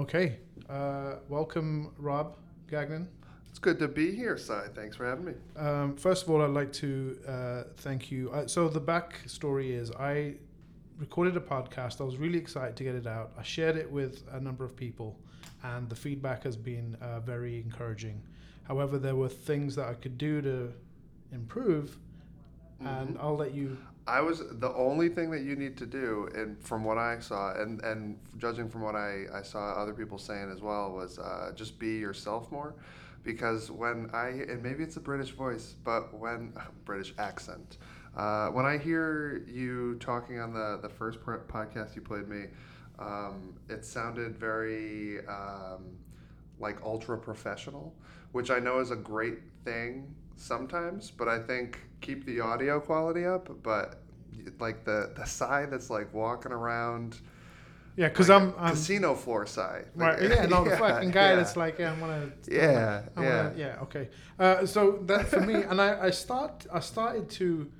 Okay. Uh, welcome, Rob Gagnon. It's good to be here, Cy. Thanks for having me. Um, first of all, I'd like to uh, thank you. Uh, so the backstory is I recorded a podcast. I was really excited to get it out. I shared it with a number of people, and the feedback has been uh, very encouraging. However, there were things that I could do to improve, and I'll let you. I was the only thing that you need to do, and from what I saw, and and judging from what I, I saw other people saying as well, was uh, just be yourself more, because when I and maybe it's a British voice, but when British accent, uh, when I hear you talking on the the first podcast you played me, um, it sounded very um, like ultra professional, which I know is a great thing sometimes, but I think keep the audio quality up. But like the the side that's like walking around, Yeah, because like I'm, I'm casino floor side. right. Yeah, no, the Yeah, fucking guy yeah. that's like, yeah, I'm gonna. Yeah, I yeah. wanna- yeah. Okay. Uh, so that for me, and I, I start, I started to,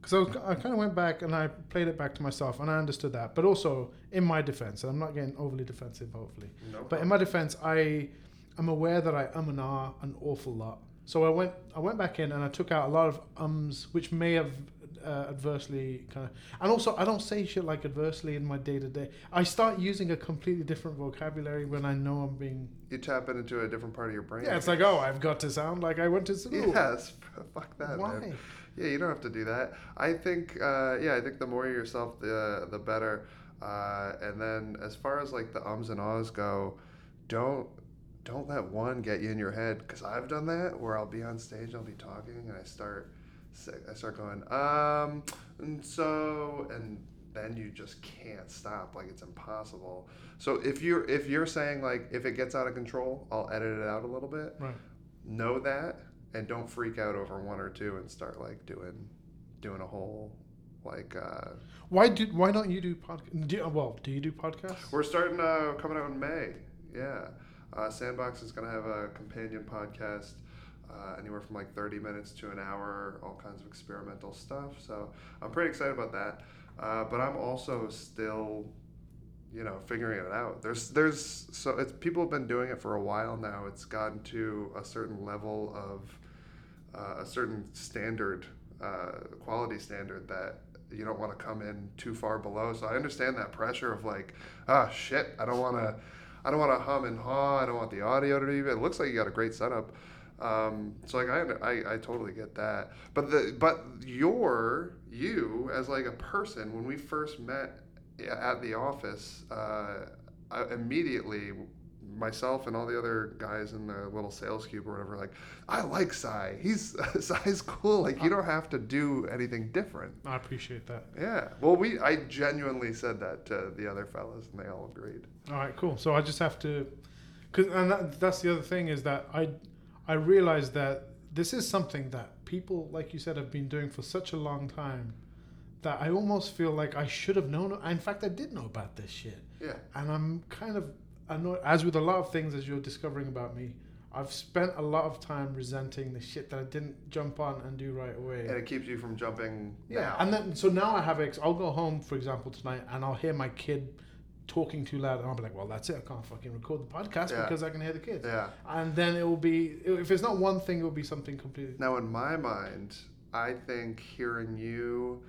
because I, was- I kind of went back and I played it back to myself, and I understood that. But also, in my defense, and I'm not getting overly defensive, hopefully. No But in my defense, I am aware that I um and ah an awful lot. So I went, I went back in and I took out a lot of ums, which may have uh, adversely kind of, and also I don't say shit like adversely in my day to day. I start using a completely different vocabulary when I know I'm being. You tap it into a different part of your brain. Yeah, it's like, oh, I've got to sound like I went to school. Yes, fuck that. Why? Man. Yeah, you don't have to do that. I think, uh, yeah, I think the more yourself, the the better. Uh, and then as far as like the ums and ahs go, don't don't let one get you in your head because I've done that where I'll be on stage, I'll be talking, and I start I start going um and so and then you just can't stop like it's impossible. So if you're if you're saying like if it gets out of control, I'll edit it out a little bit Right. know that and don't freak out over one or two and start like doing doing a whole like uh Why do? Why don't you do podcast? Do, well, do you do podcasts? we're starting uh coming out in may yeah uh, sandbox is going to have a companion podcast uh, anywhere from like 30 minutes to an hour all kinds of experimental stuff. So i'm pretty excited about that. Uh, but i'm also still you know figuring it out. There's there's so it's people have been doing it for a while now. It's gotten to a certain level of uh, a certain standard uh, quality standard that you don't want to come in too far below. So i understand that pressure of like ah shit i don't want to i don't want to hum and haw. I don't want the audio to be it looks like you got a great setup um, so like I, I I totally get that but the but you're you as like a person when we first met at the office uh, I immediately myself and all the other guys in the little sales cube or whatever like i like Cy. he's Cy's cool like you don't have to do anything different I appreciate that. yeah well we i genuinely said that to the other fellas and they all agreed All right, cool. So I just have to, cause and that, that's the other thing is that I, I realized that this is something that people, like you said, have been doing for such a long time, that I almost feel like I should have known. In fact, I did know about this shit, yeah and I'm kind of annoyed. As with a lot of things, as you're discovering about me, I've spent a lot of time resenting the shit that I didn't jump on and do right away. and it keeps you from jumping Yeah, now. and then so now I have ex. I'll go home, for example, tonight, and I'll hear my kid talking too loud, and I'll be like, "Well, that's it. I can't fucking record the podcast Yeah. because I can hear the kids." yeah And then it will be if it's not one thing, it will be something completely. Now, in my mind, I think hearing you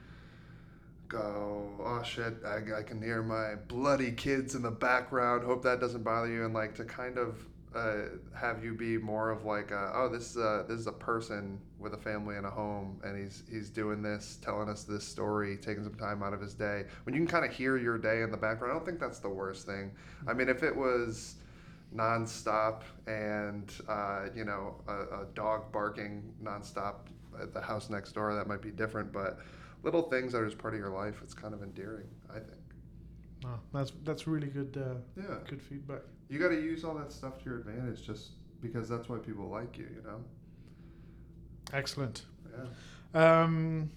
go, oh shit, I, I can hear my bloody kids in the background. Hope that doesn't bother you. And like to kind of uh, have you be more of like, a, oh, this is a this is a person with a family and a home, and he's he's doing this, telling us this story, taking some time out of his day. When you can kind of hear your day in the background, I don't think that's the worst thing. I mean, if it was nonstop and uh, you know a, a dog barking nonstop at the house next door that might be different but little things that are just part of your life it's kind of endearing i think No, that's that's really good. Uh, yeah good feedback. you got to use all that stuff to your advantage just because that's why people like you you know Excellent. yeah Um,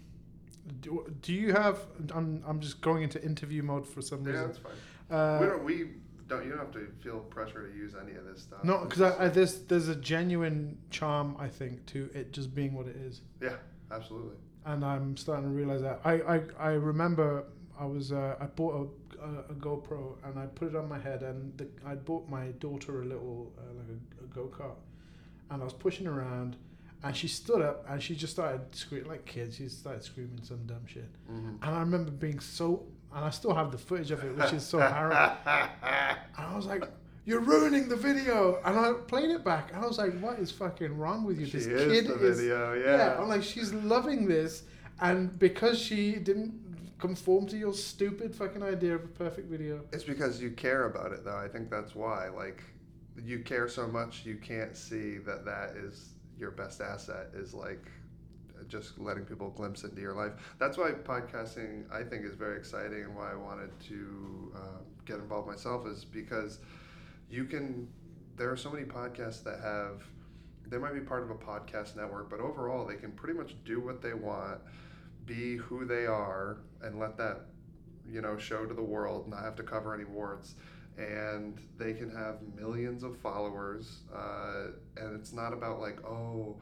do, do you have? I'm I'm just going into interview mode for some yeah reason. Yeah, that's fine Uh, we don't we don't you don't have to feel pressure to use any of this stuff no, because just I, I, like- there's there's a genuine charm I think to it just being what it is. yeah absolutely and I'm starting to realize that. I, I, I remember I was uh, I bought a, a, a GoPro and I put it on my head and the, I bought my daughter a little uh, like a, a go kart, and I was pushing around, and she stood up and she just started screaming like kids. She started screaming some dumb shit, Mhm. and I remember being so and I still have the footage of it, which is so harrowing. And I was like, "You're ruining the video!" And I played it back, and I was like, "What is fucking wrong with you? She this is kid the is video, yeah." yeah. I'm like, she's loving this, and because she didn't conform to your stupid fucking idea of a perfect video. It's because you care about it, though. I think that's why. Like, you care so much, you can't see that that is your best asset. Is like just letting people glimpse into your life. That's why podcasting, I think, is very exciting, and why I wanted to um, get involved myself is because you can. There are so many podcasts that have. They might be part of a podcast network, but overall, they can pretty much do what they want, be who they are, and let that you know, show to the world, not have to cover any warts, and they can have millions of followers. Uh, and it's not about like, oh,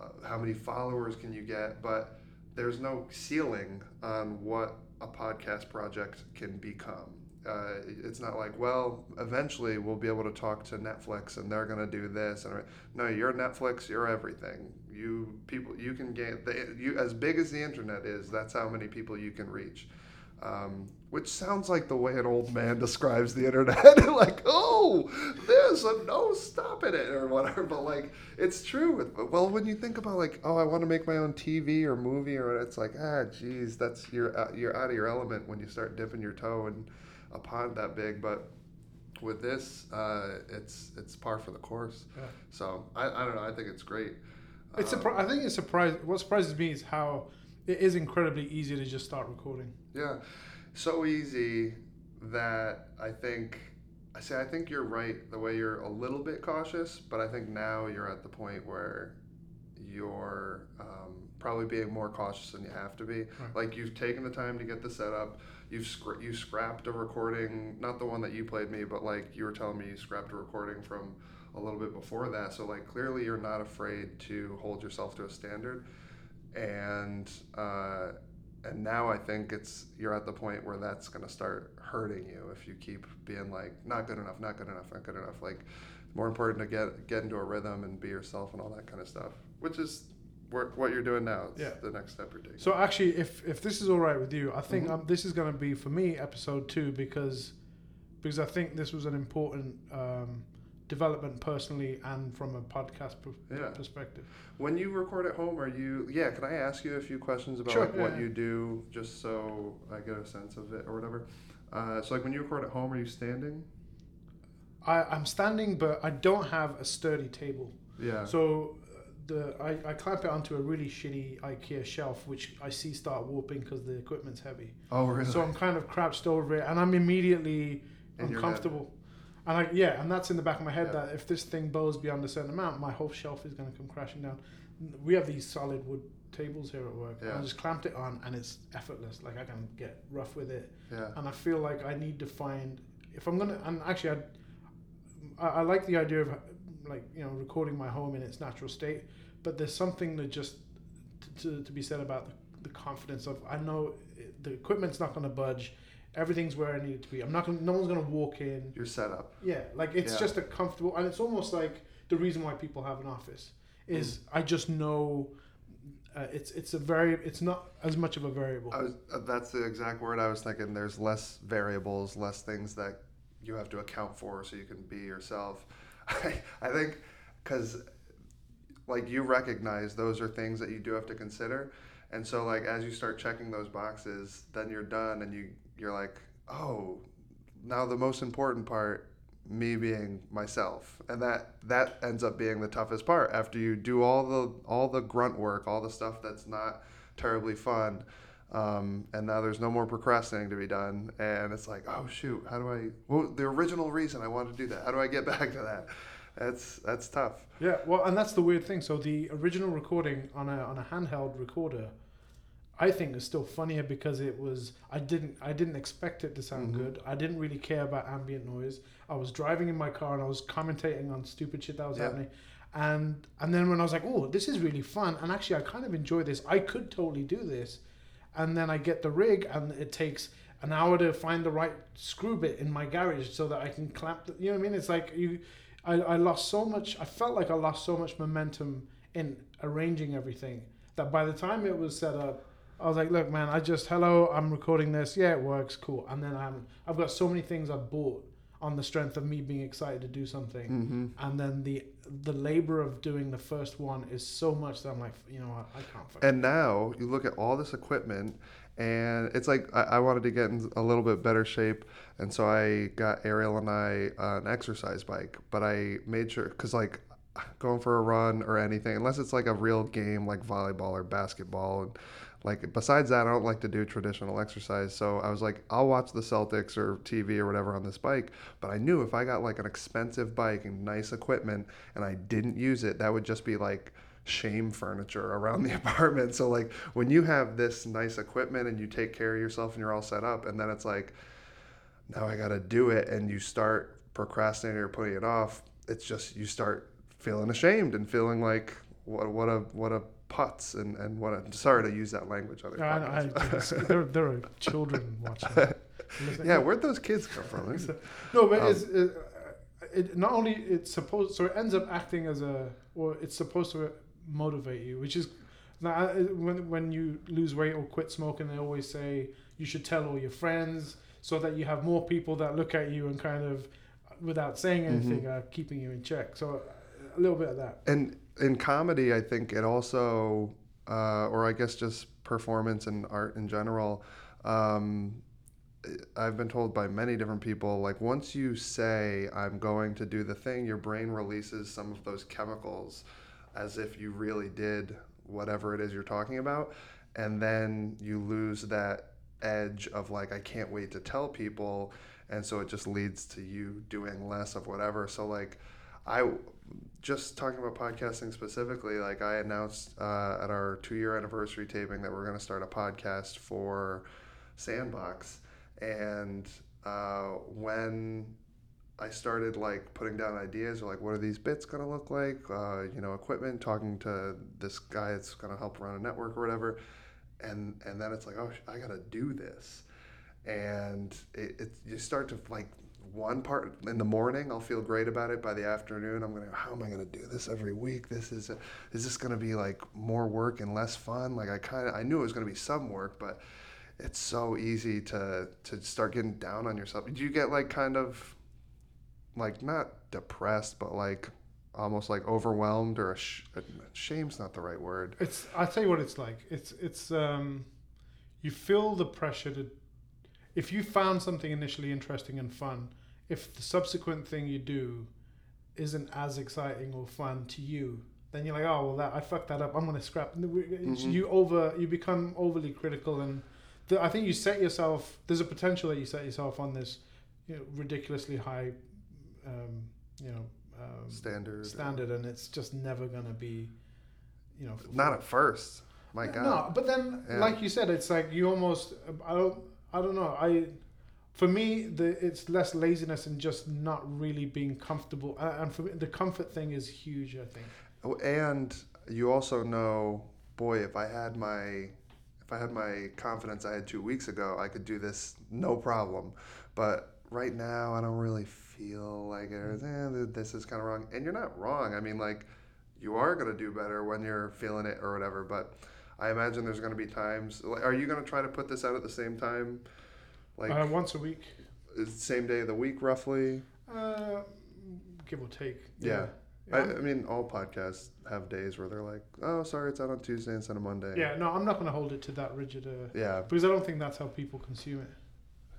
uh, how many followers can you get, but there's no ceiling on what a podcast project can become. Uh, it's not like, well, eventually we'll be able to talk to Netflix and they're going to do this. And no, you're Netflix. You're everything. You people, you can get you as big as the internet is. That's how many people you can reach um, which sounds like the way an old man describes the internet like oh there's a no stopping it or whatever but like it's true well when you think about like oh i want to make my own tv or movie or it's like ah geez that's you're out, you're out of your element when you start dipping your toe in a pond that big but with this uh, it's it's par for the course Yeah. so I, I don't know i think it's great It's Um, surpri- I think it's surprising. What surprises me is how it is incredibly easy to just start recording. Yeah, so easy that I think I say I think you're right the way you're a little bit cautious, but I think now you're at the point where you're um, probably being more cautious than you have to be. Right. Like you've taken the time to get the setup. You've scra- you scrapped a recording, not the one that you played me, but like you were telling me you scrapped a recording from a little bit before that. So like clearly you're not afraid to hold yourself to a standard, and uh, and now I think it's you're at the point where that's going to start hurting you if you keep being like not good enough, not good enough, not good enough. Like more important to get get into a rhythm and be yourself and all that kind of stuff, which is what you're doing now. It's Yeah. the next step you're taking. So actually, if if this is all right with you, I think Mhm. um, this is going to be for me episode two because because I think this was an important um, development personally and from a podcast per- Yeah. perspective. When you record at home, are you? Yeah, can I ask you a few questions about Sure, like yeah, what yeah. you do, just so I get a sense of it or whatever? Uh, so like when you record at home, are you standing? I, I'm standing, but I don't have a sturdy table. Yeah. So the I, I clamp it onto a really shitty IKEA shelf, which I see start warping because the equipment's heavy. oh, really? So I'm kind of crouched over it, and I'm immediately In uncomfortable. And I, yeah, and that's in the back of my head Yeah. that if this thing bows beyond a certain amount, my whole shelf is going to come crashing down. We have these solid wood tables here at work. and Yeah. I just clamped it on, and it's effortless. Like I can get rough with it, yeah. and I feel like I need to find if I'm gonna. And actually, I, I, I like the idea of like you know recording my home in its natural state, but there's something that just to, to, to be said about the, the confidence of I know the equipment's not going to budge. Everything's where I need it to be. I'm not gonna. No one's gonna walk in. Your setup. Yeah, like it's Yeah. just a comfortable, and it's almost like the reason why people have an office is I just know uh, it's it's a very it's not as much of a variable. I was, uh, that's the exact word I was thinking. There's less variables, less things that you have to account for so you can be yourself. I, I think because like you recognize those are things that you do have to consider. And so like as you start checking those boxes, then you're done and you you're like, "Oh, now the most important part me being myself." And that that ends up being the toughest part after you do all the all the grunt work, all the stuff that's not terribly fun. Um, and now there's no more procrastinating to be done. And it's like, oh shoot, how do I? Well, the original reason I wanted to do that. How do I get back to that? That's that's tough. Yeah, well, and that's the weird thing. So the original recording on a on a handheld recorder, I think is still funnier because it was I didn't I didn't expect it to sound Mhm. good. I didn't really care about ambient noise. I was driving in my car and I was commentating on stupid shit that was Yeah. happening. And and then when I was like, oh, this is really fun, and actually I kind of enjoy this. I could totally do this. And then I get the rig, and it takes an hour to find the right screw bit in my garage so that I can clamp. The, you know what I mean? It's like you, I, I lost so much. I felt like I lost so much momentum in arranging everything that by the time it was set up, I was like, look, man, I just hello, I'm recording this. Yeah, it works, cool. And then I'm I've got so many things I bought on the strength of me being excited to do something, Mm-hmm. and then the the labor of doing the first one is so much that I'm like, you know what, I can't. Fuck And now you look at all this equipment, and it's like I, I wanted to get in a little bit better shape, and so I got Ariel and I uh, an exercise bike. But I made sure because like going for a run or anything, unless it's like a real game like volleyball or basketball, and like besides that, I don't like to do traditional exercise. So I was like, I'll watch the Celtics or TV or whatever on this bike. But I knew if I got like an expensive bike and nice equipment and I didn't use it, that would just be like shame furniture around the apartment. So like when you have this nice equipment and you take care of yourself and you're all set up, and then it's like, now I got to do it, and you start procrastinating or putting it off. It's just you start feeling ashamed and feeling like what what a what a putz and and what a sorry to use that language on the I, I, there, there are children watching. Yeah, where'd those kids come from? No, but Um, it's, it, it not only it's supposed so it ends up acting as a or it's supposed to motivate you, which is now when when you lose weight or quit smoking, they always say you should tell all your friends so that you have more people that look at you and kind of without saying anything are keeping you in check. So a little bit of that. And in comedy, I think it also, uh, or I guess just performance and art in general, um, I've been told by many different people, like once you say, I'm going to do the thing, your brain releases some of those chemicals as if you really did whatever it is you're talking about. And then you lose that edge of like, I can't wait to tell people. And so it just leads to you doing less of whatever. So, like, I just talking about podcasting specifically, like I announced uh, at our two year anniversary taping that we're going to start a podcast for Sandbox. And uh, when I started like putting down ideas, or like what are these bits going to look like? Uh, you know, equipment, talking to this guy that's going to help run a network or whatever. And, and then it's like, oh, I got to do this. And it, it, you start to like one part in the morning i'll feel great about it by the afternoon i'm gonna how am i gonna do this every week this is is this gonna be like more work and less fun like i kind of i knew it was gonna be some work but it's so easy to to start getting down on yourself did you get like kind of like not depressed but like almost like overwhelmed or shame's not the right word It's I'll tell you what it's like. It's it's um, you feel the pressure to. If you found something initially interesting and fun, if the subsequent thing you do isn't as exciting or fun to you, then you're like, oh well, that I fucked that up. I'm gonna scrap. And we- it's- Mhm. You over you become overly critical, and the, I think you set yourself. There's a potential that you set yourself on this you know, ridiculously high, um, you know, um, standard standard, and it's just never gonna be, you know, not at first my god no, but then, Yeah. like you said, it's like you almost. I don't. I don't know. I, for me, the it's less laziness and just not really being comfortable. Uh, and for me, the comfort thing is huge. I think. Oh, and you also know, boy, if I had my if I had my confidence I had two weeks ago, I could do this no problem. But right now, I don't really feel like it. Eh, this is kind of wrong, and you're not wrong. I mean, like you are gonna do better when you're feeling it or whatever. But I imagine there's gonna be times. like, Are you gonna try to put this out at the same time, like uh, once a week, same day of the week, roughly? uh, give or take. Yeah. Yeah. I, I mean, all podcasts have days where they're like, "Oh, sorry, it's out on Tuesday instead of Monday." yeah. No, I'm not going to hold it to that rigid. Uh, Yeah. because I don't think that's how people consume it.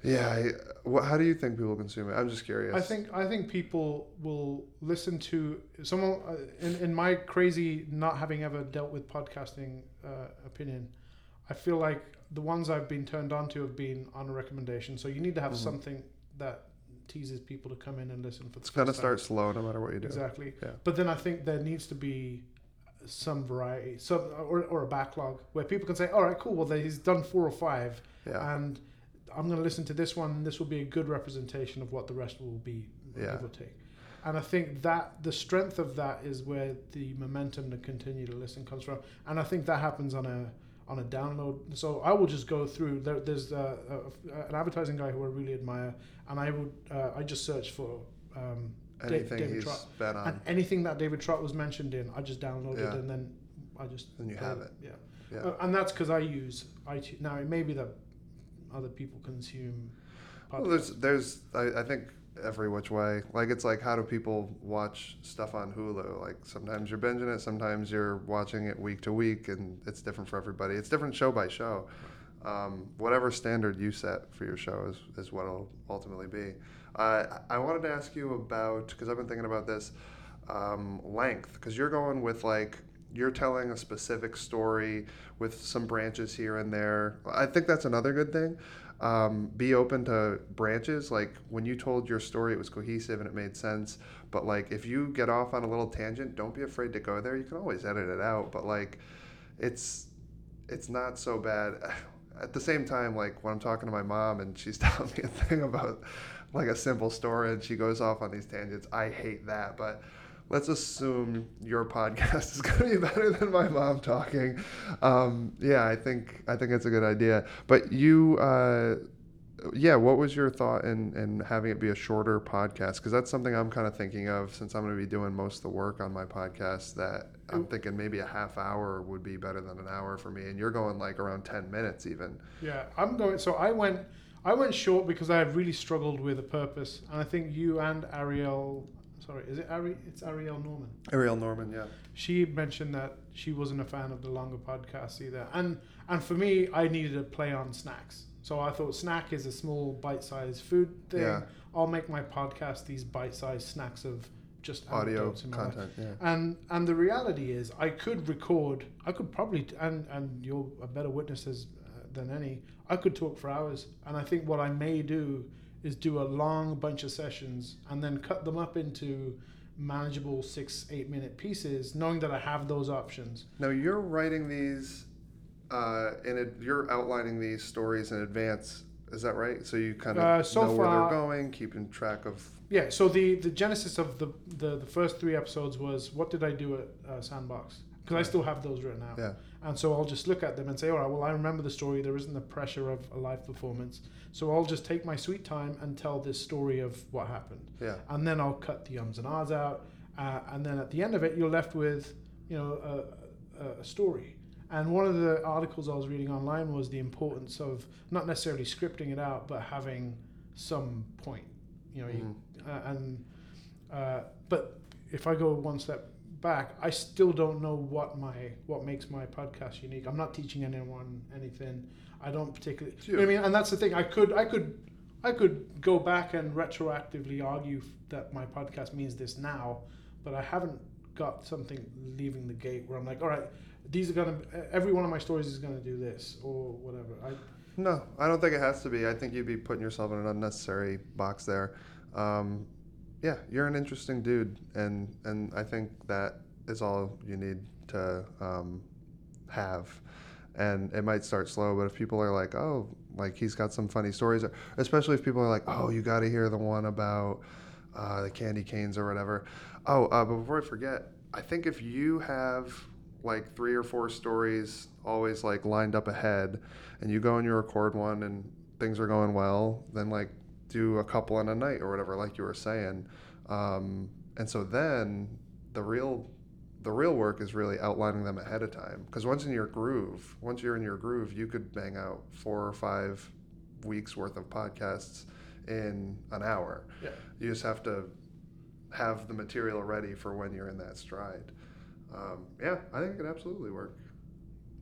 Yeah. I, wha how do you think people consume it? I'm just curious. I think I think people will listen to someone uh, in in my crazy not having ever dealt with podcasting uh, opinion. I feel like the ones I've been turned on to have been on a recommendation. So you need to have Mhm. something that teases people to come in and listen for the it's first time. start slow no matter what you do. exactly. Yeah. But then I think there needs to be some variety, some or, or a backlog where people can say, "All right, cool. Well, they- he's done four or five, Yeah. and I'm going to listen to this one. This will be a good representation of what the rest will be, Yeah. give or take. And I think that the strength of that is where the momentum to continue to listen comes from. And I think that happens on a on a download. So I will just go through. There, there's uh, uh, an advertising guy who I really admire, and I would uh, I just search for. Um, Anything David he's Trott. bet on. and anything that David Trott was mentioned in, I just downloaded Yeah. and then I just And you have it. Yeah, Yeah. Uh, and that's because I use iTunes. Now it may be that other people consume. Well, there's, there's, I, I think every which way. Like it's like how do people watch stuff on Hulu? Like sometimes you're binging it, sometimes you're watching it week to week, and it's different for everybody. It's different show by show. Um, whatever standard you set for your show is, is what it'll ultimately be. Uh, I wanted to ask you about because I've been thinking about this um, length because you're going with like you're telling a specific story with some branches here and there. I think that's another good thing. Um, be open to branches. Like when you told your story, it was cohesive and it made sense. But like if you get off on a little tangent, don't be afraid to go there. You can always edit it out. But like, it's it's not so bad. At the same time, like when I'm talking to my mom and she's telling me a thing about like a simple story and she goes off on these tangents, I hate that. But let's assume your podcast is going to be better than my mom talking. Um, yeah, I think I think it's a good idea. But you, uh, yeah, what was your thought in in having it be a shorter podcast? Because that's something I'm kind of thinking of since I'm going to be doing most of the work on my podcast. That I'm thinking maybe a half hour would be better than an hour for me, and you're going like around ten minutes even. Yeah, I'm going. So I went, I went short because I have really struggled with a purpose, and I think you and Ariel, sorry, is it Ari? It's Ariel Norman. Ariel Norman, yeah. She mentioned that she wasn't a fan of the longer podcasts either, and and for me, I needed a play on snacks. So I thought snack is a small bite-sized food thing. Yeah. I'll make my podcast these bite-sized snacks of just Audio anecdotes in my content, yeah. And and the reality is, I could record. I could probably, and and you're a better witnesses uh, than any. I could talk for hours, and I think what I may do is do a long bunch of sessions and then cut them up into manageable six, eight minute pieces, knowing that I have those options. Now you're writing these, uh, and you're outlining these stories in advance. Is that right? So you kind of Uh, so know where they're going, keeping track of. Yeah. So the the genesis of the the, the first three episodes was what did I do at uh, Sandbox? Because I still have those right now. Yeah. And so I'll just look at them and say, all right, well, I remember the story. There isn't the pressure of a live performance. So I'll just take my sweet time and tell this story of what happened. Yeah. And then I'll cut the ums and ahs out. Uh, and then at the end of it, you're left with, you know, a, a, a story. And one of the articles I was reading online was the importance of not necessarily scripting it out, but having some point. You know, you, uh, and uh, but if I go one step back, I still don't know what my what makes my podcast unique. I'm not teaching anyone anything. I don't particularly. You know I mean? And that's the thing. I could I could I could go back and retroactively argue that my podcast means this now, but I haven't got something leaving the gate where I'm like, all right, these are gonna every one of my stories is gonna do this or whatever. I No, I don't think it has to be. I think you'd be putting yourself in an unnecessary box there. Um, yeah, you're an interesting dude, and and I think that is all you need to um, have. And it might start slow, but if people are like, oh, like he's got some funny stories, or especially if people are like, oh, you got to hear the one about uh, the candy canes or whatever. Oh, uh, but before I forget, I think if you have like three or four stories always like lined up ahead, and you go and you record one and things are going well, then like do a couple in a night or whatever, like you were saying. Um, and so then the real the real work is really outlining them ahead of time because once in your groove once you're in your groove you could bang out four or five weeks worth of podcasts in an hour Yeah. you just have to have the material ready for when you're in that stride um, yeah i think it could absolutely work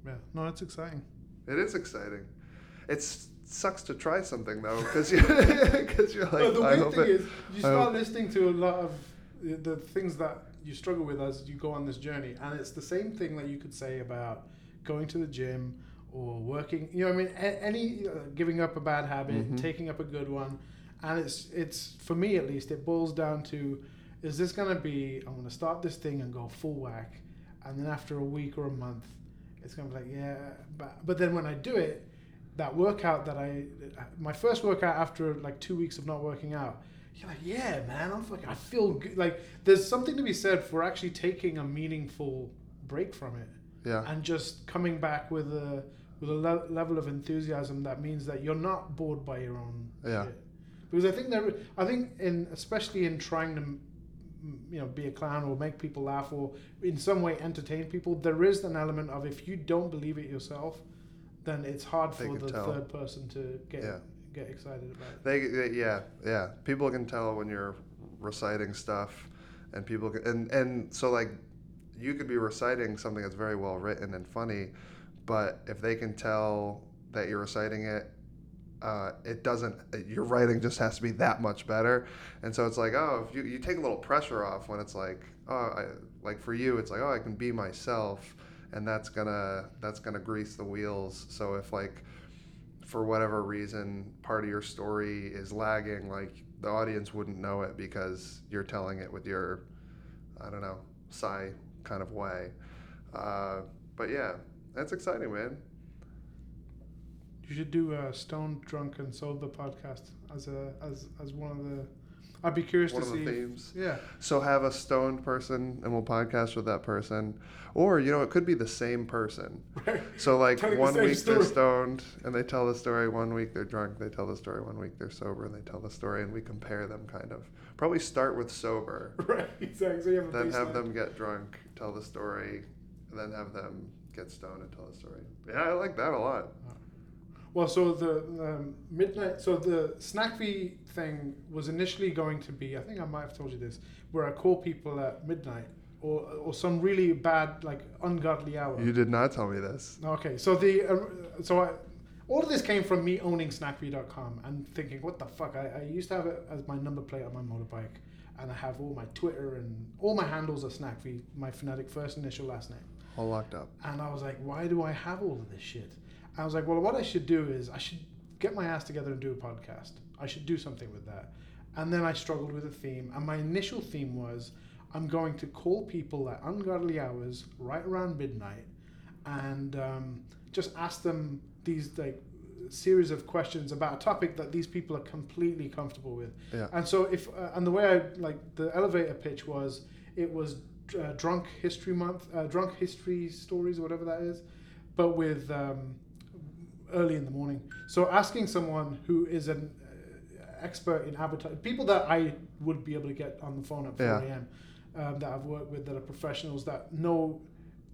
yeah no, it's exciting. it is exciting it sucks to try something though because you, cause you're like Well, the I weird thing it- is, you start listening to a lot of the, things that you struggle with as you go on this journey, and it's the same thing that you could say about going to the gym or working. You know, I mean, any uh, giving up a bad habit, Mhm. taking up a good one, and it's it's for me at least, it boils down to, is this gonna be? I'm gonna start this thing and go full whack, and then after a week or a month, it's gonna be like, yeah, but but then when I do it, that workout that I, my first workout after like two weeks of not working out, you're like, yeah, man, I'm fucking, I feel good. Like, there's something to be said for actually taking a meaningful break from it. Yeah. and just coming back with a with a le- level of enthusiasm that means that you're not bored by your own Yeah. shit. Because I think there, I think in especially in trying to, you know, be a clown or make people laugh or in some way entertain people, there is an element of if you don't believe it yourself, then it's hard They for the tell. third person to get Yeah. get excited about it. They, they yeah yeah people can tell when you're reciting stuff, and people can, and and so like you could be reciting something that's very well written and funny, but if they can tell that you're reciting it. Uh, it doesn't. Your writing just has to be that much better, and so it's like, oh, if you, you take a little pressure off when it's like, oh, I, like for you, it's like, oh, I can be myself, and that's gonna that's gonna grease the wheels. So if like for whatever reason part of your story is lagging like the audience wouldn't know it because you're telling it with your i don't know sigh kind of way uh, but yeah that's exciting man You should do a Stone drunk, and sober podcast as a as as one of the. I'd be curious one to of see. the themes Yeah, so have a stoned person and we'll podcast with that person or you know it could be the same person so like Telling the one same week they're story. stoned and they tell the story one week they're drunk they tell the story one week they're sober and they tell the story and we compare them kind of probably start with sober Right, exactly. So you have a then have baseline. them get drunk, tell the story, and then have them get stoned and tell the story. Yeah, I like that a lot. Well, so the um, midnight, so the snack fee thing was initially going to be. I think I might have told you this, where I call people at midnight or or some really bad, like ungodly hour. You did not tell me this. Okay, so the uh, so I, all of this came from me owning snackfee.com and thinking, what the fuck? I, I used to have it as my number plate on my motorbike, and I have all my Twitter and all my handles are snackfee, my phonetic first initial last name. All locked up. And I was like, why do I have all of this shit? I was like, well, what I should do is I should get my ass together and do a podcast. I should do something with that. And then I struggled with a theme. And my initial theme was I'm going to call people at ungodly hours right around midnight and um, just ask them these like series of questions about a topic that these people are completely comfortable with. Yeah. And so if uh, and the way I like the elevator pitch was it was uh, drunk history month, uh, drunk history stories or whatever that is, but with um, early in the morning. So asking someone who is an uh, expert in advertising, people that I would be able to get on the phone at 4 Yeah. a.m. Um, that I've worked with that are professionals that know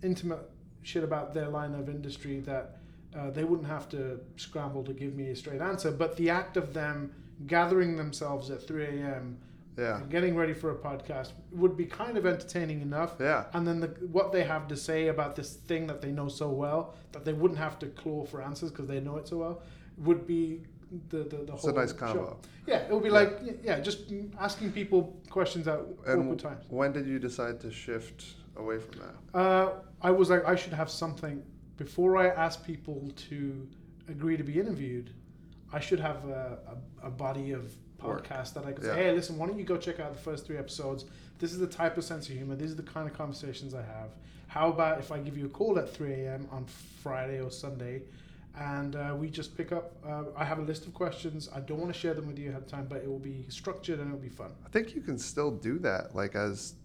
intimate shit about their line of industry that uh, they wouldn't have to scramble to give me a straight answer. But the act of them gathering themselves at 3 a.m. Yeah. getting ready for a podcast would be kind of entertaining enough. Yeah. And then the, what they have to say about this thing that they know so well that they wouldn't have to claw for answers because they know it so well would be the the, the It's whole a nice show. combo. Yeah, it would be Yeah. like yeah, just asking people questions at And awkward times. when did you decide to shift away from that? Uh, I was like, I should have something before I ask people to agree to be interviewed. I should have a, a, a body of. Podcast that I could Yeah. say, hey, listen, why don't you go check out the first three episodes? This is the type of sense of humor. These are the kind of conversations I have. How about if I give you a call at 3 a.m. on Friday or Sunday, and uh, we just pick up? Uh, I have a list of questions. I don't want to share them with you ahead of time, but it will be structured and it'll be fun. I think you can still do that, like as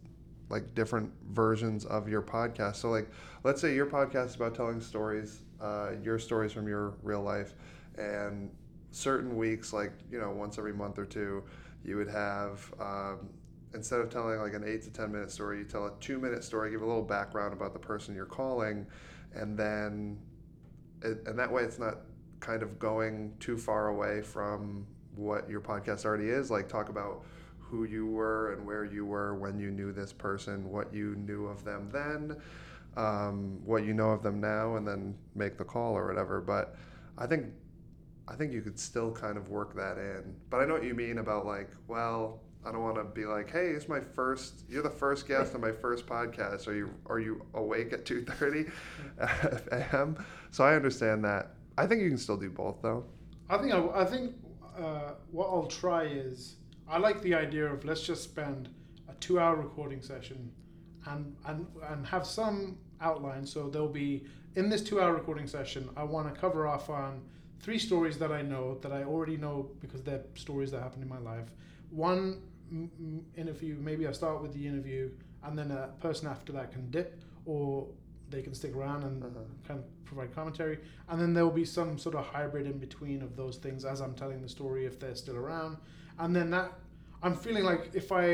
like different versions of your podcast. So like, let's say your podcast is about telling stories, uh, your stories from your real life, and certain weeks, like you know, once every month or two, you would have. Um, Instead of telling like an eight to ten minute story, you tell a two minute story, give a little background about the person you're calling, and then, it, and that way it's not kind of going too far away from what your podcast already is. Like talk about who you were and where you were when you knew this person, what you knew of them then, um, what you know of them now, and then make the call or whatever. But I think I think you could still kind of work that in. But I know what you mean about like, well, I don't want to be like, hey, it's my first. You're the first guest on my first podcast. Are you are you awake at two thirty a.m.? So I understand that. I think you can still do both though. I think I, I think uh, what I'll try is I like the idea of let's just spend a two-hour recording session and and and have some outline. So there'll be in this two-hour recording session, I want to cover off on three stories that I know that I already know because they're stories that happened in my life. One m- interview, maybe I start with the interview and then a person after that can dip, or they can stick around and Uh-huh. kind of provide commentary. And then there will be some sort of hybrid in between of those things as I'm telling the story if they're still around. And then that I'm feeling like if I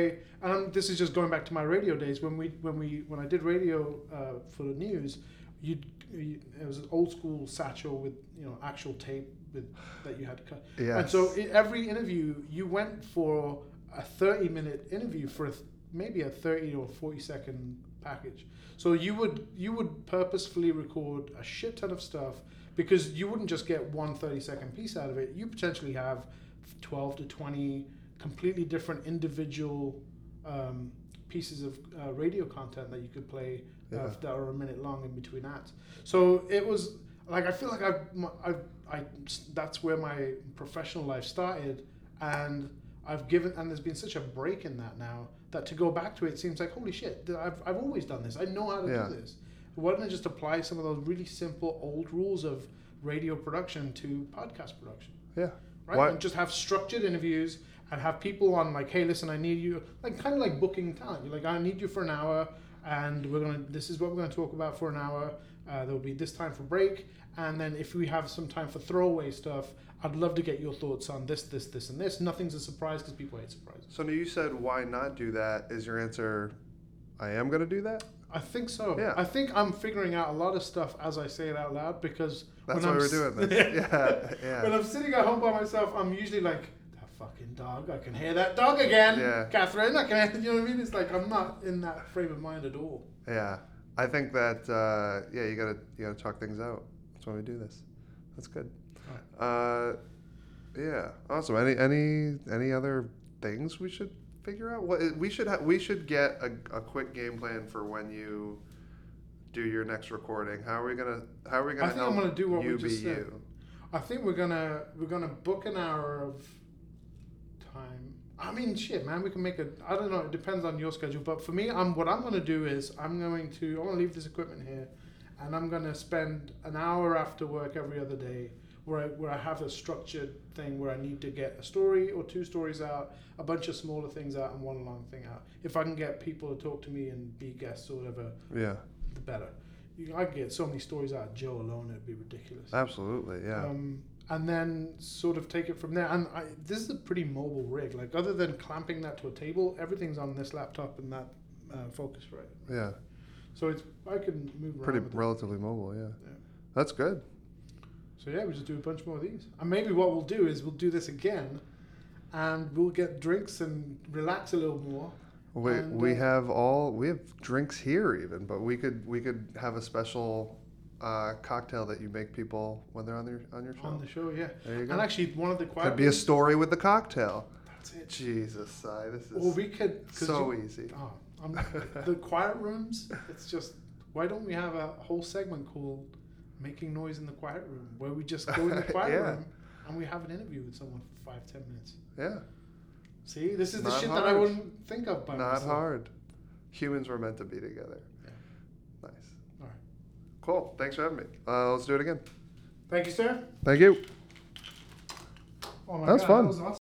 and I'm, this is just going back to my radio days when we when we when I did radio uh, for the news, you it was an old school satchel with you know actual tape with that you had to cut. Yes. And so in every interview, you went for a 30 minute interview for a th- maybe a 30 or 40 second package. So you would you would purposefully record a shit ton of stuff because you wouldn't just get one 30 second piece out of it. You potentially have 12 to 20 completely different individual um, pieces of uh, radio content that you could play Yeah. that are a minute long in between acts. So it was like I feel like I've, m- I've I that's where my professional life started, and I've given and there's been such a break in that now that to go back to it seems like holy shit I've I've always done this I know how to Yeah. do this. Why don't I just apply some of those really simple old rules of radio production to podcast production? Yeah. right? Why- And just have structured interviews and have people on like, hey, listen, I need you, like kind of like booking talent. You're like, I need you for an hour, and we're gonna. This is what we're gonna talk about for an hour. Uh, there will be this time for break, and then if we have some time for throwaway stuff, I'd love to get your thoughts on this, this, this, and this. Nothing's a surprise because people hate surprises. So now you said why not do that? Is your answer? I am gonna do that. I think so. Yeah. I think I'm figuring out a lot of stuff as I say it out loud because That's when why I'm we're doing this. yeah. Yeah. When I'm sitting at home by myself, I'm usually like, fucking dog, I can hear that dog again. Yeah. Catherine, I can you know what I mean? It's like I'm not in that frame of mind at all. Yeah, I think that uh, yeah, you gotta you gotta talk things out. That's why we do this. That's good. Uh, yeah, awesome. Any any any other things we should figure out? What we should ha- we should get a, a quick game plan for when you do your next recording. How are we gonna How are we gonna I think I'm gonna do what we just said. you? I think we're gonna we're gonna book an hour of time. I mean, shit, man, we can make a. I don't know. It depends on your schedule, but for me, I'm what I'm gonna do is I'm going to I'm gonna leave this equipment here, and I'm gonna spend an hour after work every other day where I, where I have a structured thing where I need to get a story or two stories out, a bunch of smaller things out, and one long thing out. If I can get people to talk to me and be guests or whatever, Yeah, the better. You, I get so many stories out of Joe alone; it'd be ridiculous. absolutely. Yeah, Um, and then sort of take it from there. And I, this is a pretty mobile rig. Like other than clamping that to a table, everything's on this laptop and that uh, Focusrite. yeah. So it's I can move around. Pretty with it. relatively mobile. Yeah. Yeah. that's good. So yeah, we just do a bunch more of these. And maybe what we'll do is we'll do this again, and we'll get drinks and relax a little more. We, And, we uh, have all we have drinks here even, but we could we could have a special uh, cocktail that you make people when they're on your on your show. On the show, yeah. there you go. And actually, one of the quiet. Could be a story with the cocktail. That's it. Jesus, Si, this is Or we could. so you- easy. Oh, I'm, the quiet rooms. It's just why don't we have a whole segment called "Making Noise in the Quiet Room," where we just go in the quiet Yeah. room and we have an interview with someone for five ten minutes. Yeah, See, this is the Not shit that I wouldn't think of by not myself. hard. Humans were meant to be together. Yeah. Nice. Cool. Thanks for having me. Uh, let's do it again. Thank you, sir. Thank you. Oh my That was God, fun. That was awesome.